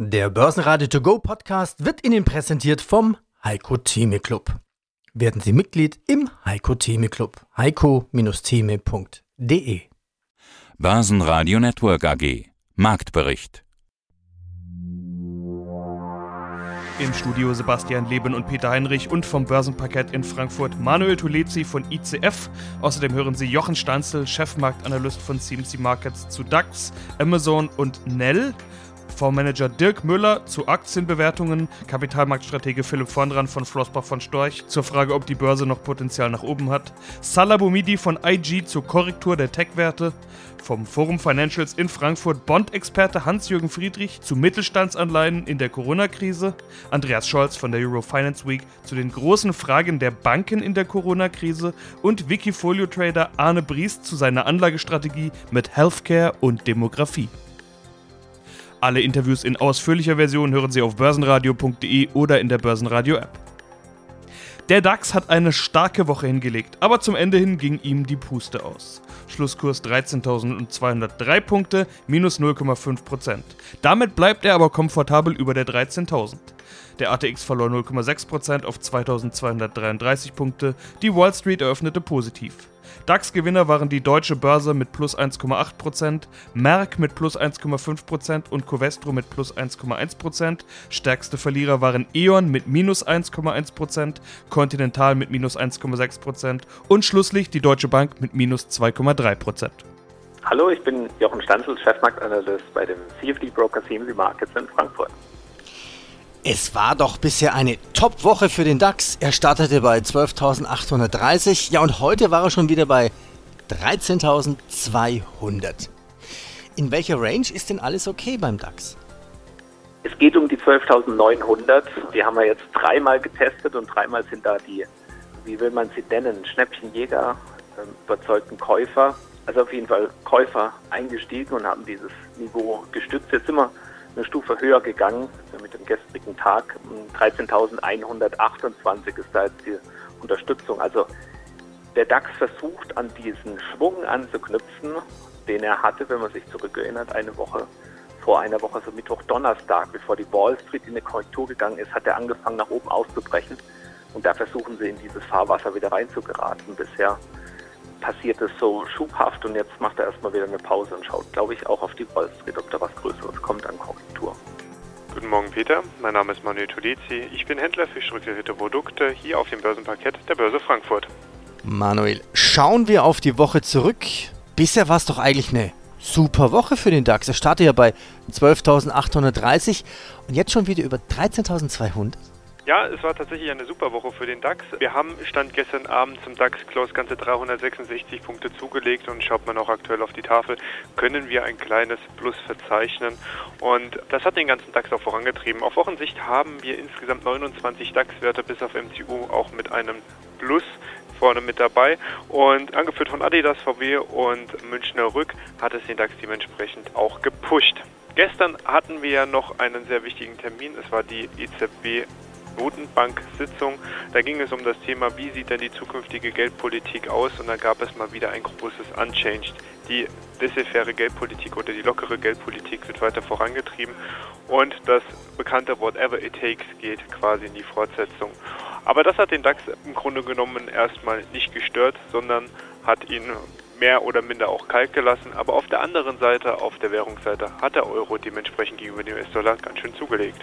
Der Börsenradio To Go Podcast wird Ihnen präsentiert vom Heiko Theme Club. Werden Sie Mitglied im Heiko Theme Club. heiko-theme.de Börsenradio Network AG Marktbericht Im Studio Sebastian Leben und Peter Heinrich und vom Börsenparkett in Frankfurt Manuel Tulezi von ICF. Außerdem hören Sie Jochen Stanzel, Chefmarktanalyst von CMC Markets zu DAX, Amazon und Nell. Fondsmanager Dirk Müller zu Aktienbewertungen, Kapitalmarktstratege Philipp Vornran von Flossbach von Storch zur Frage, ob die Börse noch Potenzial nach oben hat, Salah Boumidi von IG zur Korrektur der Tech-Werte, vom Forum Financials in Frankfurt Bond-Experte Hans-Jürgen Friedrich zu Mittelstandsanleihen in der Corona-Krise, Andreas Scholz von der Euro Finance Week zu den großen Fragen der Banken in der Corona-Krise. Und Wikifolio-Trader Arne Briest zu seiner Anlagestrategie mit Healthcare und Demografie. Alle Interviews in ausführlicher Version hören Sie auf börsenradio.de oder in der Börsenradio-App. Der DAX hat eine starke Woche hingelegt, aber zum Ende hin ging ihm die Puste aus. Schlusskurs 13.203 Punkte, minus 0,5%. Damit bleibt er aber komfortabel über der 13.000. Der ATX verlor 0,6% auf 2233 Punkte, die Wall Street eröffnete positiv. DAX-Gewinner waren die Deutsche Börse mit plus 1,8%, Merck mit plus 1,5% und Covestro mit plus 1,1%. Stärkste Verlierer waren E.ON mit minus 1,1%, Continental mit minus 1,6% und schlusslich die Deutsche Bank mit minus 2,3%. Hallo, ich bin Jochen Stanzel, Chefmarktanalyst bei dem CFD-Broker CMC Markets in Frankfurt. Es war doch bisher eine Top-Woche für den DAX. Er startete bei 12.830. Ja, und heute war er schon wieder bei 13.200. In welcher Range ist denn alles okay beim DAX? Es geht um die 12.900. Die haben wir jetzt dreimal getestet und dreimal sind da die, wie will man sie nennen, Schnäppchenjäger, ähm, überzeugten Käufer, also auf jeden Fall Käufer eingestiegen und haben dieses Niveau gestützt. Jetzt sind wir eine Stufe höher gegangen mit dem gestrigen Tag. 13.128 ist da jetzt die Unterstützung. Also der DAX versucht an diesen Schwung anzuknüpfen, den er hatte, wenn man sich zurückerinnert, eine Woche vor einer Woche, so Mittwoch, Donnerstag, bevor die Wall Street in eine Korrektur gegangen ist, hat er angefangen nach oben auszubrechen. Und da versuchen sie in dieses Fahrwasser wieder reinzugeraten. Bisher passiert es so schubhaft und jetzt macht er erstmal wieder eine Pause und schaut, glaube ich, auch auf die Wall Street, ob da was Größeres kommt an Korrektur. Guten Morgen, Peter. Mein Name ist Manuel Tulezi. Ich bin Händler für strukturierte Produkte hier auf dem Börsenparkett der Börse Frankfurt. Manuel, schauen wir auf die Woche zurück. Bisher war es doch eigentlich eine super Woche für den DAX. Er startet ja bei 12.830 und jetzt schon wieder über 13.200. Ja, es war tatsächlich eine super Woche für den DAX. Wir haben Stand gestern Abend zum DAX-Close ganze 366 Punkte zugelegt und schaut man auch aktuell auf die Tafel, können wir ein kleines Plus verzeichnen. Und das hat den ganzen DAX auch vorangetrieben. Auf Wochensicht haben wir insgesamt 29 DAX-Werte bis auf MCU auch mit einem Plus vorne mit dabei. Und angeführt von Adidas, VW und Münchner Rück hat es den DAX dementsprechend auch gepusht. Gestern hatten wir ja noch einen sehr wichtigen Termin. Es war die EZB Notenbank-Sitzung. Da ging es um das Thema, wie sieht denn die zukünftige Geldpolitik aus? Und da gab es mal wieder ein großes Unchanged. Die laissez-faire Geldpolitik oder die lockere Geldpolitik wird weiter vorangetrieben und das bekannte Whatever it takes geht quasi in die Fortsetzung. Aber das hat den DAX im Grunde genommen erstmal nicht gestört, sondern hat ihn mehr oder minder auch kalt gelassen. Aber auf der anderen Seite, auf der Währungsseite, hat der Euro dementsprechend gegenüber dem US-Dollar ganz schön zugelegt.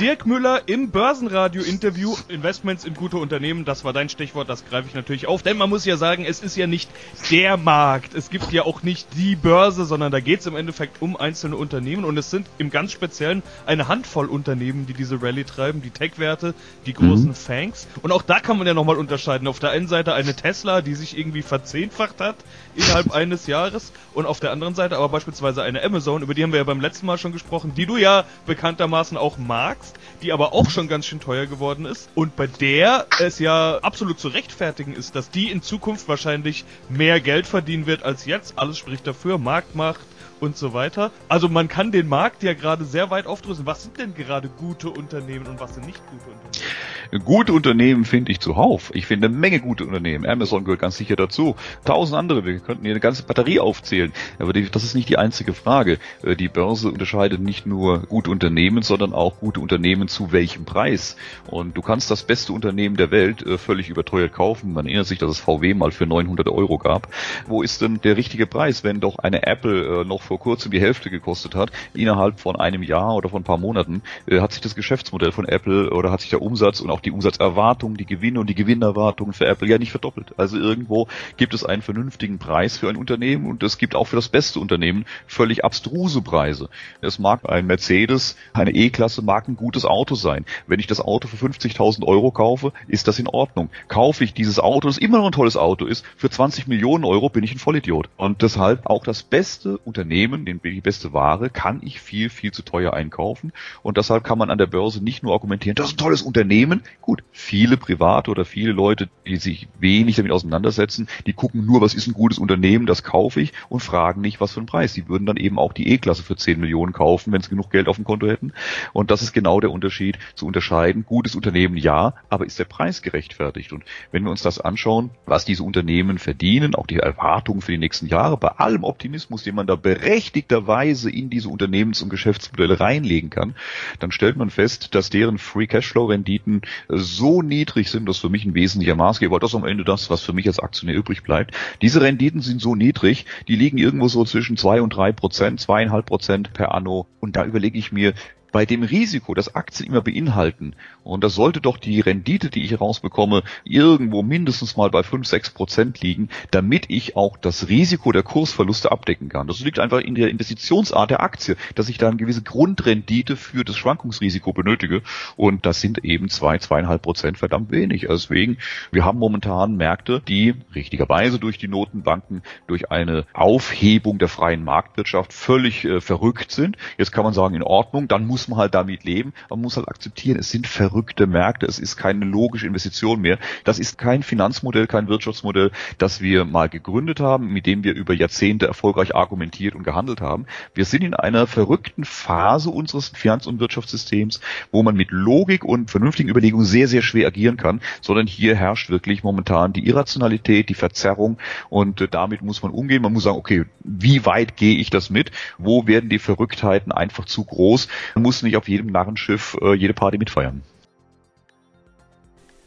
Dirk Müller im Börsenradio-Interview. Investments in gute Unternehmen, das war dein Stichwort, das greife ich natürlich auf. Denn man muss ja sagen, es ist ja nicht der Markt. Es gibt ja auch nicht die Börse, sondern da geht es im Endeffekt um einzelne Unternehmen. Und es sind im ganz Speziellen eine Handvoll Unternehmen, die diese Rallye treiben. Die Tech-Werte, die großen mhm. Fangs. Und auch da kann man ja nochmal unterscheiden. Auf der einen Seite eine Tesla, die sich irgendwie verzehnfacht hat innerhalb eines Jahres. Und auf der anderen Seite aber beispielsweise eine Amazon, über die haben wir ja beim letzten Mal schon gesprochen, die du ja bekanntermaßen auch magst magst, die aber auch schon ganz schön teuer geworden ist und bei der es ja absolut zu rechtfertigen ist, dass die in Zukunft wahrscheinlich mehr Geld verdienen wird als jetzt. Alles spricht dafür, Marktmacht und so weiter. Also man kann den Markt ja gerade sehr weit aufdrücken. Was sind denn gerade gute Unternehmen und was sind nicht gute Unternehmen? Gute Unternehmen finde ich zuhauf. Ich finde eine Menge gute Unternehmen. Amazon gehört ganz sicher dazu. Tausend andere, wir könnten hier eine ganze Batterie aufzählen. Aber das ist nicht die einzige Frage. Äh, die Börse unterscheidet nicht nur gute Unternehmen, sondern auch gute Unternehmen zu welchem Preis. Und du kannst das beste Unternehmen der Welt äh, völlig überteuert kaufen. Man erinnert sich, dass es VW mal für 900 Euro gab. Wo ist denn der richtige Preis, wenn doch eine Apple äh, noch vor kurzem die Hälfte gekostet hat? Innerhalb von einem Jahr oder von ein paar Monaten hat sich das Geschäftsmodell von Apple oder hat sich der Umsatz und auch die Umsatzerwartungen, die Gewinne und die Gewinnerwartungen für Apple ja nicht verdoppelt. Also irgendwo gibt es einen vernünftigen Preis für ein Unternehmen und es gibt auch für das beste Unternehmen völlig abstruse Preise. Es mag ein Mercedes, eine E-Klasse mag ein gutes Auto sein. Wenn ich das Auto für 50.000 Euro kaufe, ist das in Ordnung. Kaufe ich dieses Auto, das immer noch ein tolles Auto ist, für 20 Millionen Euro bin ich ein Vollidiot. Und deshalb auch das beste Unternehmen, die beste Ware, kann ich viel, viel zu teuer einkaufen. Und deshalb kann man an der Börse nicht nur argumentieren, das ist ein tolles Unternehmen. Gut, viele Private oder viele Leute, die sich wenig damit auseinandersetzen, die gucken nur, was ist ein gutes Unternehmen, das kaufe ich und fragen nicht, was für ein Preis. Die würden dann eben auch die E-Klasse für 10 Millionen kaufen, wenn sie genug Geld auf dem Konto hätten. Und das ist genau der Unterschied, zu unterscheiden. Gutes Unternehmen ja, aber ist der Preis gerechtfertigt? Und wenn wir uns das anschauen, was diese Unternehmen verdienen, auch die Erwartungen für die nächsten Jahre, bei allem Optimismus, den man da berechtigterweise in diese Unternehmens- und Geschäftsmodelle reinlegen kann, dann stellt man fest, dass deren Free Cashflow Renditen so niedrig sind, dass für mich ein wesentlicher Maßgeber, das ist am Ende das, was für mich als Aktionär übrig bleibt. Diese Renditen sind so niedrig, die liegen irgendwo so zwischen zwei und drei Prozent, zweieinhalb Prozent per anno. Und da überlege ich mir, bei dem Risiko, das Aktien immer beinhalten, und das sollte doch die Rendite, die ich rausbekomme, irgendwo mindestens mal bei 5, 6 Prozent liegen, damit ich auch das Risiko der Kursverluste abdecken kann. Das liegt einfach in der Investitionsart der Aktie, dass ich da eine gewisse Grundrendite für das Schwankungsrisiko benötige. Und das sind eben zwei, zweieinhalb Prozent verdammt wenig. Deswegen, wir haben momentan Märkte, die richtigerweise durch die Notenbanken, durch eine Aufhebung der freien Marktwirtschaft völlig äh, verrückt sind. Jetzt kann man sagen, in Ordnung, dann muss muss man halt damit leben. Man muss halt akzeptieren, es sind verrückte Märkte, es ist keine logische Investition mehr. Das ist kein Finanzmodell, kein Wirtschaftsmodell, das wir mal gegründet haben, mit dem wir über Jahrzehnte erfolgreich argumentiert und gehandelt haben. Wir sind in einer verrückten Phase unseres Finanz- und Wirtschaftssystems, wo man mit Logik und vernünftigen Überlegungen sehr, sehr schwer agieren kann, sondern hier herrscht wirklich momentan die Irrationalität, die Verzerrung und äh, damit muss man umgehen. Man muss sagen, okay, wie weit gehe ich das mit? Wo werden die Verrücktheiten einfach zu groß? Man muss muss nicht auf jedem Narrenschiff äh, jede Party mitfeiern.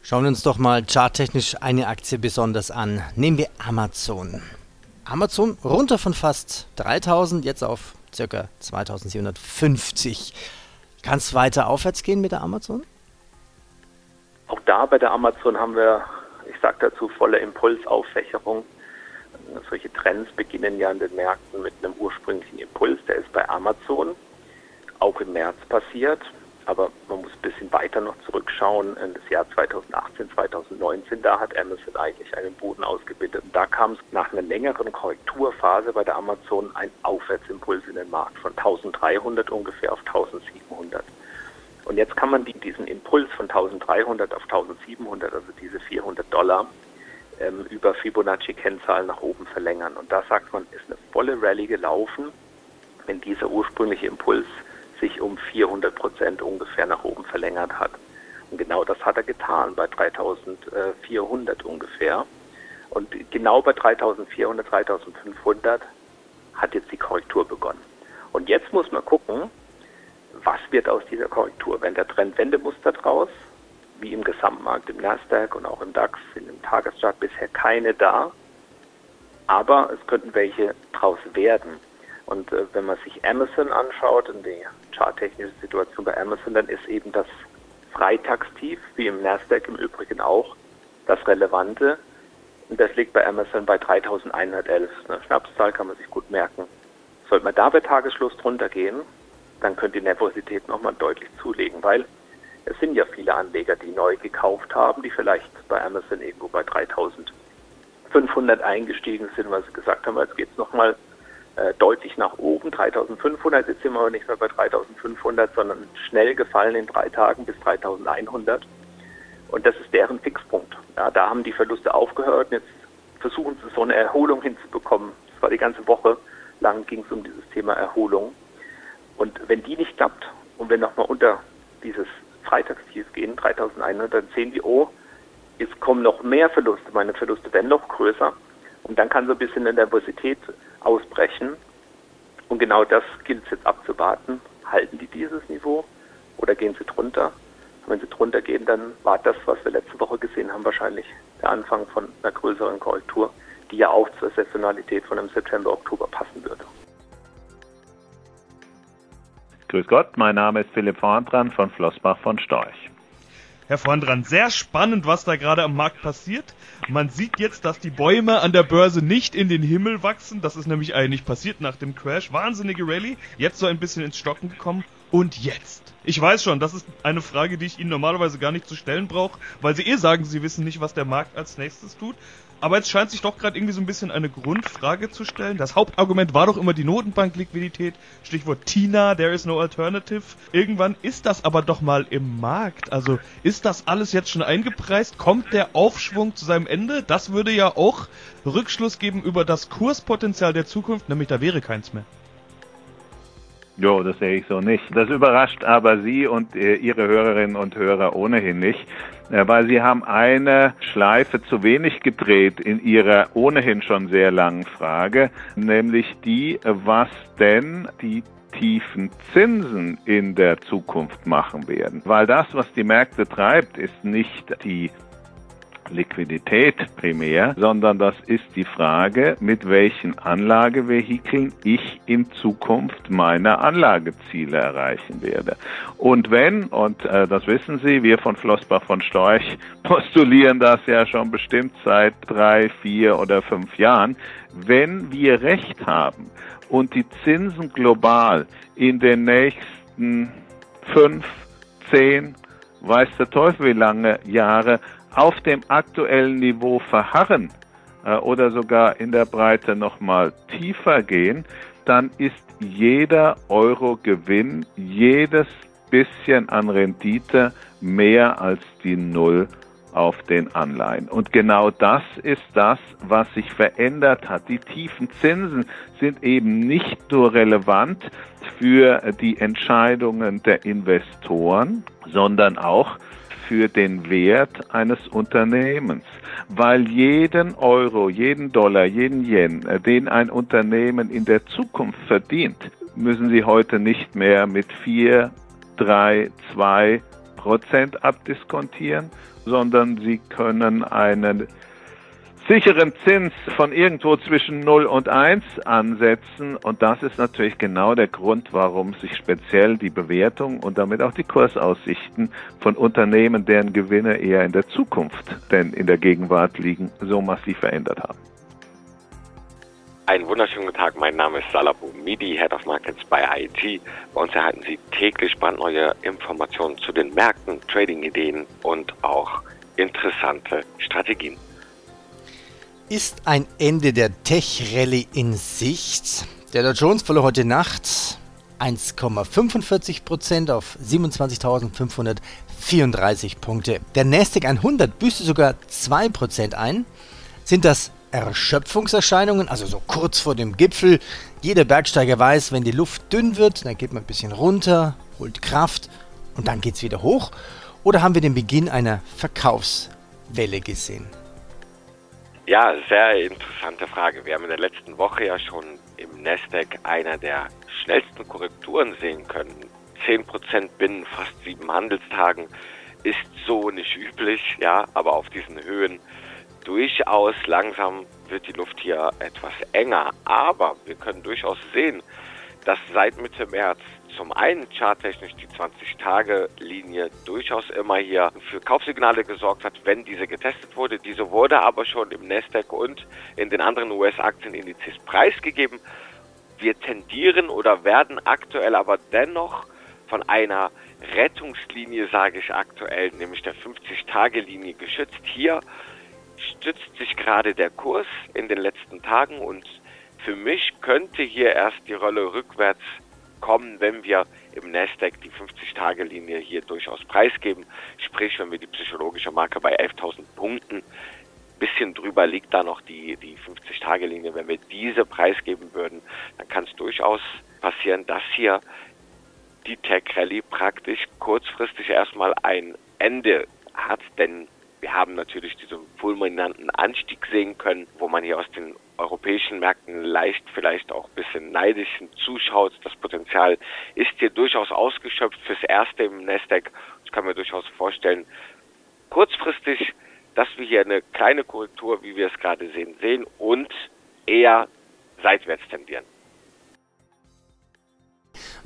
Schauen wir uns doch mal charttechnisch eine Aktie besonders an. Nehmen wir Amazon. Amazon runter von fast 3000, jetzt auf ca. 2750. Kann es weiter aufwärts gehen mit der Amazon? Auch da bei der Amazon haben wir, ich sage dazu, volle Impulsauffächerung. Solche Trends beginnen ja an den Märkten mit einem ursprünglichen Impuls, der ist bei Amazon auch im März passiert. Aber man muss ein bisschen weiter noch zurückschauen in das Jahr 2018, 2019. Da hat Amazon eigentlich einen Boden ausgebildet. Und da kam es nach einer längeren Korrekturphase bei der Amazon ein Aufwärtsimpuls in den Markt von 1300 ungefähr auf 1700. Und jetzt kann man diesen Impuls von 1300 auf 1700, also diese 400 Dollar, ähm, über Fibonacci-Kennzahlen nach oben verlängern. Und da sagt man, ist eine volle Rallye gelaufen, wenn dieser ursprüngliche Impuls sich um 400 Prozent ungefähr nach oben verlängert hat. Und genau das hat er getan bei 3400 ungefähr. Und genau bei 3400, 3500 hat jetzt die Korrektur begonnen. Und jetzt muss man gucken, was wird aus dieser Korrektur? Wenn der Trend Wendemuster draus, wie im Gesamtmarkt, im Nasdaq und auch im DAX, sind im Tagesstart bisher keine da. Aber es könnten welche draus werden. Und äh, wenn man sich Amazon anschaut und die charttechnische Situation bei Amazon, dann ist eben das Freitagstief, wie im Nasdaq im Übrigen auch, das Relevante. Und das liegt bei Amazon bei 3111. Eine Schnapszahl kann man sich gut merken. Sollte man da bei Tagesschluss drunter gehen, dann könnte die Nervosität nochmal deutlich zulegen, weil es sind ja viele Anleger, die neu gekauft haben, die vielleicht bei Amazon irgendwo bei 3500 eingestiegen sind, weil sie gesagt haben, jetzt geht es nochmal deutlich nach oben, 3500, jetzt sind wir aber nicht mehr bei 3500, sondern schnell gefallen in drei Tagen bis 3100. Und das ist deren Fixpunkt. Ja, da haben die Verluste aufgehört jetzt versuchen sie so eine Erholung hinzubekommen. Das war die ganze Woche lang ging es um dieses Thema Erholung. Und wenn die nicht klappt und wir nochmal unter dieses Freitagstief gehen, 3100, 11.100, dann sehen die, oh, es kommen noch mehr Verluste, meine Verluste werden noch größer. Und dann kann so ein bisschen eine Nervosität ausbrechen. Und genau das gilt es jetzt abzuwarten. Halten die dieses Niveau oder gehen sie drunter? Und wenn sie drunter gehen, dann war das, was wir letzte Woche gesehen haben, wahrscheinlich der Anfang von einer größeren Korrektur, die ja auch zur Saisonalität von dem September, Oktober passen würde. Grüß Gott, mein Name ist Philipp Vorndran von Flossbach von Storch. Herr Vorndran, sehr spannend, was da gerade am Markt passiert. Man sieht jetzt, dass die Bäume an der Börse nicht in den Himmel wachsen. Das ist nämlich eigentlich passiert nach dem Crash. Wahnsinnige Rallye. Jetzt so ein bisschen ins Stocken gekommen. Und jetzt? Ich weiß schon, das ist eine Frage, die ich Ihnen normalerweise gar nicht zu stellen brauche, weil Sie eh sagen, Sie wissen nicht, was der Markt als nächstes tut. Aber jetzt scheint sich doch gerade irgendwie so ein bisschen eine Grundfrage zu stellen. Das Hauptargument war doch immer die Notenbankliquidität. Stichwort Tina, there is no alternative. Irgendwann ist das aber doch mal im Markt. Also ist das alles jetzt schon eingepreist? Kommt der Aufschwung zu seinem Ende? Das würde ja auch Rückschluss geben über das Kurspotenzial der Zukunft, nämlich da wäre keins mehr. Jo, das sehe ich so nicht. Das überrascht aber Sie und äh, Ihre Hörerinnen und Hörer ohnehin nicht, äh, weil Sie haben eine Schleife zu wenig gedreht in Ihrer ohnehin schon sehr langen Frage, nämlich die, was denn die tiefen Zinsen in der Zukunft machen werden. Weil das, was die Märkte treibt, ist nicht die Liquidität primär, sondern das ist die Frage, mit welchen Anlagevehikeln ich in Zukunft meine Anlageziele erreichen werde. Und wenn, und äh, das wissen Sie, wir von Flossbach von Storch postulieren das ja schon bestimmt seit drei, vier oder fünf Jahren, wenn wir recht haben und die Zinsen global in den nächsten fünf, zehn, weiß der Teufel wie lange Jahre auf dem aktuellen Niveau verharren äh, oder sogar in der Breite nochmal tiefer gehen, dann ist jeder Euro Gewinn, jedes bisschen an Rendite mehr als die Null auf den Anleihen. Und genau das ist das, was sich verändert hat. Die tiefen Zinsen sind eben nicht nur relevant für die Entscheidungen der Investoren, sondern auch für den Wert eines Unternehmens, weil jeden Euro, jeden Dollar, jeden Yen, äh, den ein Unternehmen in der Zukunft verdient, müssen Sie heute nicht mehr mit 4, 3, 2 Prozent abdiskontieren, sondern Sie können einen sicheren Zins von irgendwo zwischen 0 und 1 ansetzen. Und das ist natürlich genau der Grund, warum sich speziell die Bewertung und damit auch die Kursaussichten von Unternehmen, deren Gewinne eher in der Zukunft denn in der Gegenwart liegen, so massiv verändert haben. Einen wunderschönen Tag, mein Name ist Salabu Midi, Head of Markets bei IG. Bei uns erhalten Sie täglich brandneue Informationen zu den Märkten, Trading-Ideen und auch interessante Strategien. Ist ein Ende der Tech-Rallye in Sicht? Der Dow Jones verlor heute Nacht 1,45% auf 27.534 Punkte. Der Nasdaq 100 büßte sogar 2% ein. Sind das Erschöpfungserscheinungen, also so kurz vor dem Gipfel? Jeder Bergsteiger weiß, wenn die Luft dünn wird, dann geht man ein bisschen runter, holt Kraft und dann geht es wieder hoch. Oder haben wir den Beginn einer Verkaufswelle gesehen? Ja, sehr interessante Frage. Wir haben in der letzten Woche ja schon im Nasdaq einer der schnellsten Korrekturen sehen können. 10% binnen fast sieben Handelstagen ist so nicht üblich, ja, aber auf diesen Höhen durchaus langsam wird die Luft hier etwas enger. Aber wir können durchaus sehen, dass seit Mitte März zum einen charttechnisch die 20-Tage-Linie durchaus immer hier für Kaufsignale gesorgt hat, wenn diese getestet wurde. Diese wurde aber schon im Nasdaq und in den anderen US-Aktienindizes preisgegeben. Wir tendieren oder werden aktuell aber dennoch von einer Rettungslinie, sage ich aktuell, nämlich der 50-Tage-Linie geschützt. Hier stützt sich gerade der Kurs in den letzten Tagen und für mich könnte hier erst die Rolle rückwärts kommen, wenn wir im Nasdaq die 50-Tage-Linie hier durchaus preisgeben. Sprich, wenn wir die psychologische Marke bei 11.000 Punkten bisschen drüber liegt da noch die, die 50-Tage-Linie. Wenn wir diese preisgeben würden, dann kann es durchaus passieren, dass hier die Tech Rally praktisch kurzfristig erstmal ein Ende hat, denn wir haben natürlich diesen fulminanten Anstieg sehen können, wo man hier aus den europäischen Märkten leicht vielleicht auch ein bisschen neidisch zuschaut. Das Potenzial ist hier durchaus ausgeschöpft fürs Erste im Nasdaq. Ich kann mir durchaus vorstellen, kurzfristig, dass wir hier eine kleine Korrektur, wie wir es gerade sehen, sehen und eher seitwärts tendieren.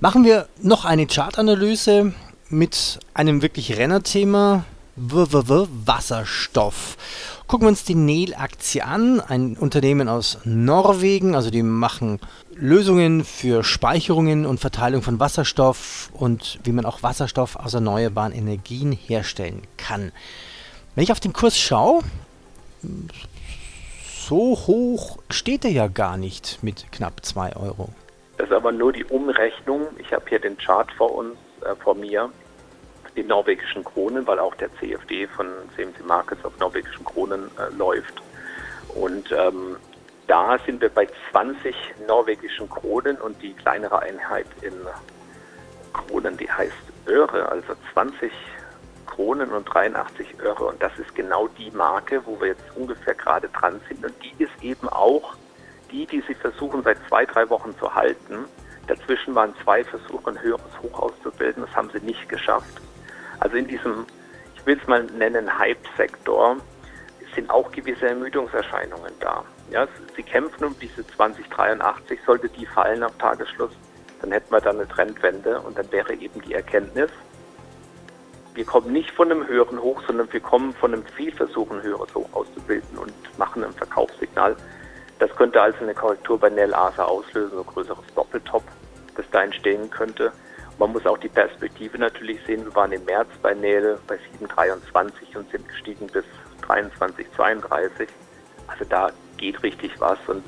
Machen wir noch eine Chartanalyse mit einem wirklich Rennerthema. Wasserstoff. Gucken wir uns die Nel-Aktie an, ein Unternehmen aus Norwegen, also die machen Lösungen für Speicherungen und Verteilung von Wasserstoff und wie man auch Wasserstoff aus erneuerbaren Energien herstellen kann. Wenn ich auf den Kurs schaue, so hoch steht er ja gar nicht mit knapp 2 Euro. Das ist aber nur die Umrechnung. Ich habe hier den Chart vor uns, äh, vor mir, die norwegischen Kronen, weil auch der CFD von CMC Markets auf norwegischen Kronen äh, läuft. Und ähm, da sind wir bei 20 norwegischen Kronen und die kleinere Einheit in Kronen, die heißt Öre, also 20 Kronen und 83 Öre. Und das ist genau die Marke, wo wir jetzt ungefähr gerade dran sind. Und die ist eben auch die, die sie versuchen seit zwei, drei Wochen zu halten. Dazwischen waren zwei Versuche, ein höheres Hoch auszubilden. Das haben sie nicht geschafft. Also in diesem, ich will es mal nennen, Hype-Sektor sind auch gewisse Ermüdungserscheinungen da. Ja, sie kämpfen um diese 2083. Sollte die fallen am Tagesschluss, dann hätten wir dann eine Trendwende und dann wäre eben die Erkenntnis, wir kommen nicht von einem höheren Hoch, sondern wir kommen von einem Fehlversuch, ein höheres Hoch auszubilden und machen ein Verkaufssignal. Das könnte also eine Korrektur bei Nell Asa auslösen, so ein größeres Doppeltop, das da entstehen könnte. Man muss auch die Perspektive natürlich sehen. Wir waren im März bei Nell bei 7,23 und sind gestiegen bis 23,32. Also da geht richtig was und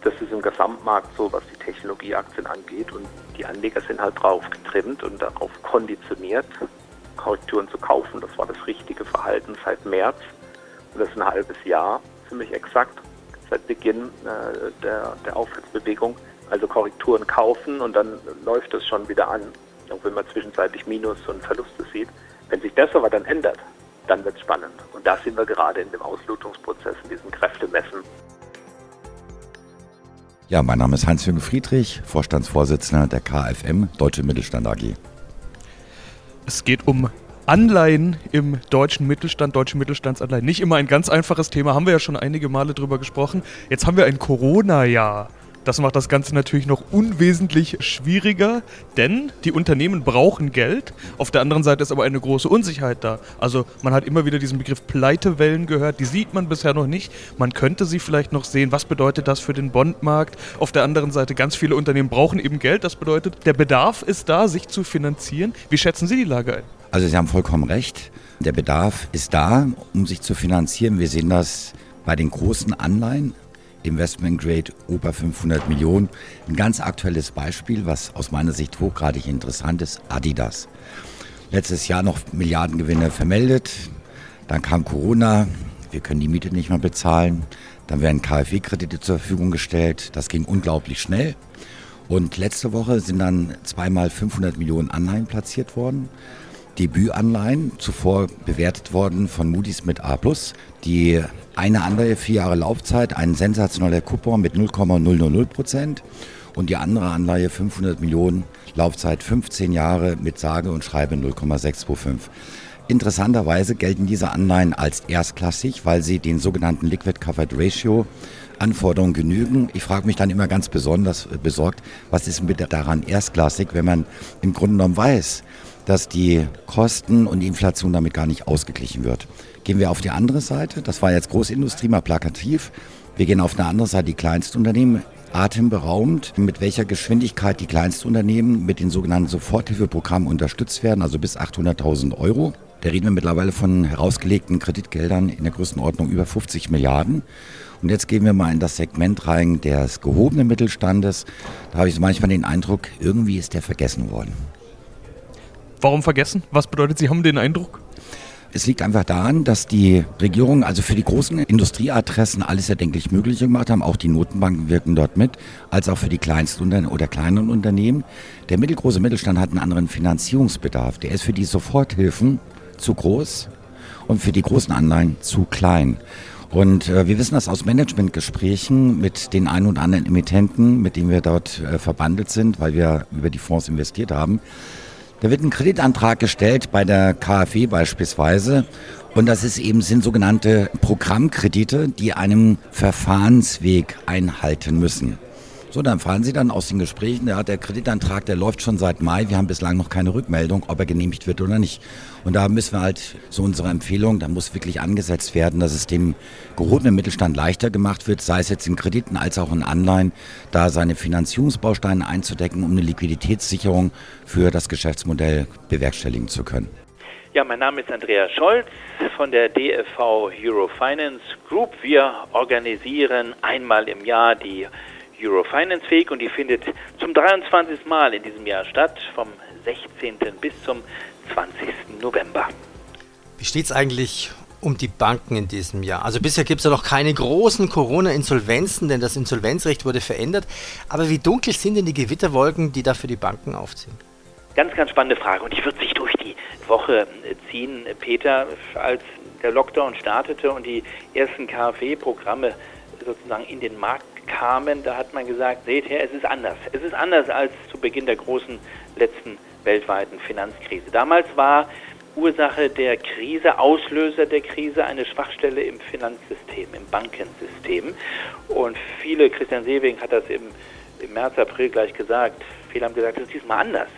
das ist im Gesamtmarkt so, was die Technologieaktien angeht und die Anleger sind halt drauf getrimmt und darauf konditioniert, Korrekturen zu kaufen. Das war das richtige Verhalten seit März und das ist ein halbes Jahr, ziemlich exakt, seit Beginn äh, der, der Aufwärtsbewegung. Also Korrekturen kaufen und dann läuft es schon wieder an, auch wenn man zwischenzeitlich Minus und Verluste sieht. Wenn sich das aber dann ändert, dann wird es spannend. Und da sind wir gerade in dem Auslotungsprozess, in diesem Kräftemessen. Ja, mein Name ist Heinz-Jürgen Friedrich, Vorstandsvorsitzender der KfM Deutsche Mittelstand AG. Es geht um Anleihen im deutschen Mittelstand, deutsche Mittelstandsanleihen. Nicht immer ein ganz einfaches Thema, haben wir ja schon einige Male drüber gesprochen. Jetzt haben wir ein Corona-Jahr. Das macht das Ganze natürlich noch unwesentlich schwieriger, denn die Unternehmen brauchen Geld. Auf der anderen Seite ist aber eine große Unsicherheit da. Also man hat immer wieder diesen Begriff Pleitewellen gehört, die sieht man bisher noch nicht. Man könnte sie vielleicht noch sehen. Was bedeutet das für den Bondmarkt? Auf der anderen Seite, ganz viele Unternehmen brauchen eben Geld. Das bedeutet, der Bedarf ist da, sich zu finanzieren. Wie schätzen Sie die Lage ein? Also Sie haben vollkommen recht. Der Bedarf ist da, um sich zu finanzieren. Wir sehen das bei den großen Anleihen, Investment Grade über 500 Millionen. Ein ganz aktuelles Beispiel, was aus meiner Sicht hochgradig interessant ist, Adidas. Letztes Jahr noch Milliardengewinne vermeldet, dann kam Corona, wir können die Miete nicht mehr bezahlen, dann werden KfW-Kredite zur Verfügung gestellt, das ging unglaublich schnell. Und letzte Woche sind dann zweimal 500 Millionen Anleihen platziert worden. Debütanleihen, zuvor bewertet worden von Moody's mit A+. Die eine andere vier Jahre Laufzeit, ein sensationeller Coupon mit 0,000 Prozent und die andere Anleihe 500 Millionen Laufzeit 15 Jahre mit sage und schreibe 0,625. Interessanterweise gelten diese Anleihen als erstklassig, weil sie den sogenannten Liquid Covered Ratio Anforderungen genügen. Ich frage mich dann immer ganz besonders äh, besorgt, was ist bitte daran erstklassig, wenn man im Grunde genommen weiß, dass die Kosten und die Inflation damit gar nicht ausgeglichen wird. Gehen wir auf die andere Seite, das war jetzt Großindustrie mal plakativ, wir gehen auf eine andere Seite, die Kleinstunternehmen, atemberaubend, mit welcher Geschwindigkeit die Kleinstunternehmen mit den sogenannten Soforthilfeprogrammen unterstützt werden, also bis 800.000 Euro. Da reden wir mittlerweile von herausgelegten Kreditgeldern in der Größenordnung über 50 Milliarden. Und jetzt gehen wir mal in das Segment rein des gehobenen Mittelstandes. Da habe ich manchmal den Eindruck, irgendwie ist der vergessen worden. Warum vergessen? Was bedeutet, Sie haben den Eindruck? Es liegt einfach daran, dass die Regierung also für die großen Industrieadressen alles erdenklich Mögliche gemacht haben. Auch die Notenbanken wirken dort mit, als auch für die kleinsten oder kleineren Unternehmen. Der mittelgroße Mittelstand hat einen anderen Finanzierungsbedarf. Der ist für die Soforthilfen zu groß und für die großen Anleihen zu klein. Und äh, wir wissen das aus Managementgesprächen mit den ein oder anderen Emittenten, mit denen wir dort äh, verbandelt sind, weil wir über die Fonds investiert haben. Da wird ein Kreditantrag gestellt bei der KfW beispielsweise. Und das ist eben, sind sogenannte Programmkredite, die einem Verfahrensweg einhalten müssen. So, dann fahren Sie dann aus den Gesprächen, der, der Kreditantrag, der läuft schon seit Mai, wir haben bislang noch keine Rückmeldung, ob er genehmigt wird oder nicht. Und da müssen wir halt, so unsere Empfehlung, da muss wirklich angesetzt werden, dass es dem gehobenen Mittelstand leichter gemacht wird, sei es jetzt in Krediten als auch in Anleihen, da seine Finanzierungsbausteine einzudecken, um eine Liquiditätssicherung für das Geschäftsmodell bewerkstelligen zu können. Ja, mein Name ist Andreas Scholz von der DFV Eurofinance Group. Wir organisieren einmal im Jahr die Eurofinance Week und die findet zum 23. Mal in diesem Jahr statt, vom 16. bis zum 20. November. Wie steht es eigentlich um die Banken in diesem Jahr? Also bisher gibt es ja noch keine großen Corona-Insolvenzen, denn das Insolvenzrecht wurde verändert. Aber wie dunkel sind denn die Gewitterwolken, die da für die Banken aufziehen? Ganz, ganz spannende Frage und die wird sich durch die Woche ziehen, Peter, als der Lockdown startete und die ersten KfW-Programme sozusagen in den Markt kamen, da hat man gesagt, seht her, es ist anders. Es ist anders als zu Beginn der großen letzten weltweiten Finanzkrise. Damals war Ursache der Krise, Auslöser der Krise eine Schwachstelle im Finanzsystem, im Bankensystem. Und viele, Christian Sewing hat das im, im März, April gleich gesagt, viele haben gesagt, es ist diesmal anders.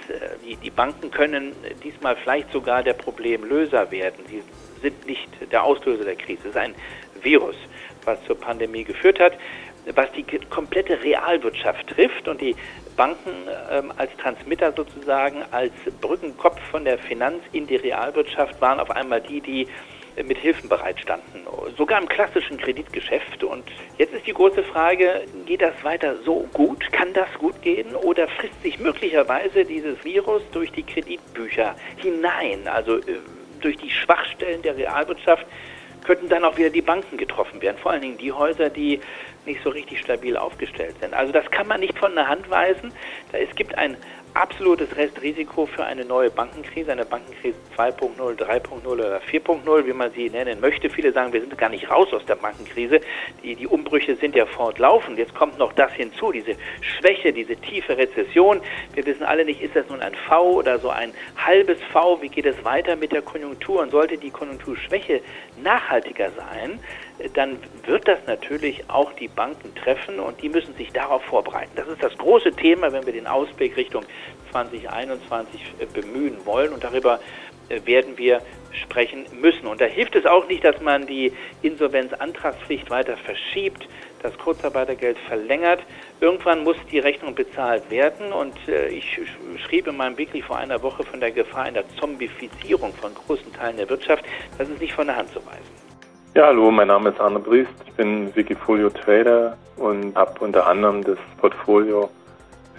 Die, die Banken können diesmal vielleicht sogar der Problemlöser werden. Sie sind nicht der Auslöser der Krise. Es ist ein Virus, was zur Pandemie geführt hat was die komplette Realwirtschaft trifft und die Banken ähm, als Transmitter sozusagen, als Brückenkopf von der Finanz in die Realwirtschaft waren auf einmal die, die mit Hilfen bereitstanden, sogar im klassischen Kreditgeschäft. Und jetzt ist die große Frage, geht das weiter so gut? Kann das gut gehen? Oder frisst sich möglicherweise dieses Virus durch die Kreditbücher hinein, also äh, durch die Schwachstellen der Realwirtschaft? Könnten dann auch wieder die Banken getroffen werden. Vor allen Dingen die Häuser, die nicht so richtig stabil aufgestellt sind. Also das kann man nicht von der Hand weisen. Es gibt ein absolutes Restrisiko für eine neue Bankenkrise, eine Bankenkrise 2.0, 3.0 oder 4.0, wie man sie nennen möchte. Viele sagen, wir sind gar nicht raus aus der Bankenkrise. Die, die Umbrüche sind ja fortlaufend. Jetzt kommt noch das hinzu, diese Schwäche, diese tiefe Rezession. Wir wissen alle nicht, ist das nun ein V oder so ein halbes V? Wie geht es weiter mit der Konjunktur? Und sollte die Konjunkturschwäche nachhaltiger sein, dann wird das natürlich auch die Banken treffen und die müssen sich darauf vorbereiten. Das ist das große Thema, wenn wir den Ausblick Richtung 2021 äh, bemühen wollen und darüber äh, werden wir sprechen müssen. Und da hilft es auch nicht, dass man die Insolvenzantragspflicht weiter verschiebt, das Kurzarbeitergeld verlängert. Irgendwann muss die Rechnung bezahlt werden und äh, ich schrieb in meinem Weekly vor einer Woche von der Gefahr einer Zombifizierung von großen Teilen der Wirtschaft. Das ist nicht von der Hand zu weisen. Ja, hallo, mein Name ist Arne Briest. Ich bin Wikifolio Trader und habe unter anderem das Portfolio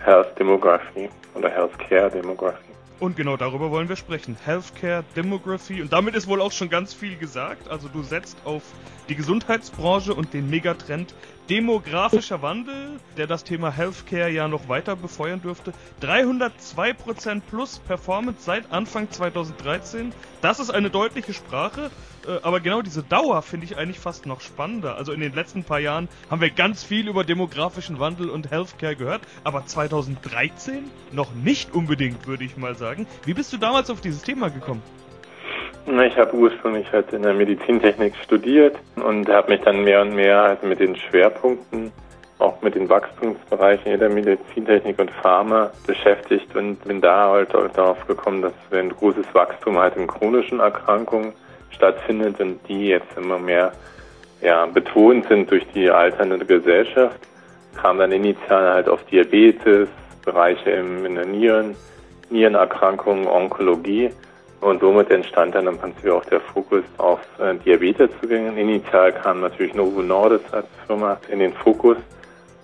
Health Demography oder Healthcare Demography. Und genau darüber wollen wir sprechen. Healthcare, Demography. Und damit ist wohl auch schon ganz viel gesagt. Also du setzt auf die Gesundheitsbranche und den Megatrend demografischer Wandel, der das Thema Healthcare ja noch weiter befeuern dürfte. 302% plus Performance seit Anfang 2013. Das ist eine deutliche Sprache. Äh, aber genau diese Dauer finde ich eigentlich fast noch spannender. Also in den letzten paar Jahren haben wir ganz viel über demografischen Wandel und Healthcare gehört, aber 2013 noch nicht unbedingt, würde ich mal sagen. Wie bist du damals auf dieses Thema gekommen? Ich habe ursprünglich halt in der Medizintechnik studiert und habe mich dann mehr und mehr halt mit den Schwerpunkten, auch mit den Wachstumsbereichen in der Medizintechnik und Pharma beschäftigt und bin da halt darauf gekommen, dass wir ein großes Wachstum halt in chronischen Erkrankungen stattfindet und die jetzt immer mehr ja, betont sind durch die alternde Gesellschaft, kam dann initial halt auf Diabetes, Bereiche im, in der Nieren, Nierenerkrankungen, Onkologie und somit entstand dann im Prinzip auch der Fokus auf äh, Diabeteszugänge. Initial kam natürlich Novo Nordisk als Firma in den Fokus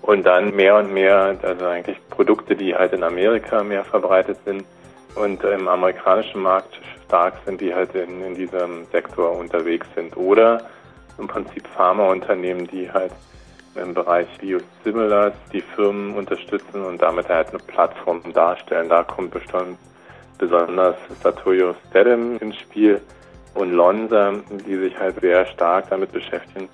und dann mehr und mehr, also eigentlich Produkte, die halt in Amerika mehr verbreitet sind und im amerikanischen Markt stark sind, die halt in, in diesem Sektor unterwegs sind. Oder im Prinzip Pharmaunternehmen, die halt im Bereich Biosimilars die Firmen unterstützen und damit halt eine Plattform darstellen. Da kommt bestimmt besonders Satoyo Stedem ins Spiel, und Lonza, die sich halt sehr stark damit beschäftigen,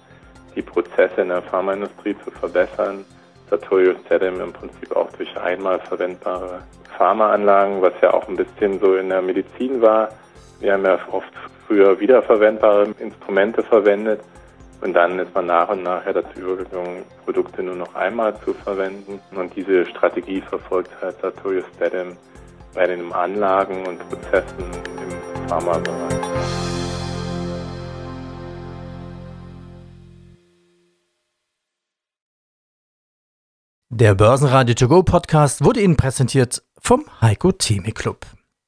die Prozesse in der Pharmaindustrie zu verbessern. Sartorius Zedem im Prinzip auch durch einmal verwendbare Pharmaanlagen, was ja auch ein bisschen so in der Medizin war. Wir haben ja oft früher wiederverwendbare Instrumente verwendet und dann ist man nach und nach ja dazu übergegangen, Produkte nur noch einmal zu verwenden. Und diese Strategie verfolgt halt Sartorius Dedem bei den Anlagen und Prozessen im Pharmabereich. Der Börsenradio To Go Podcast wurde Ihnen präsentiert vom Heiko Theme Club.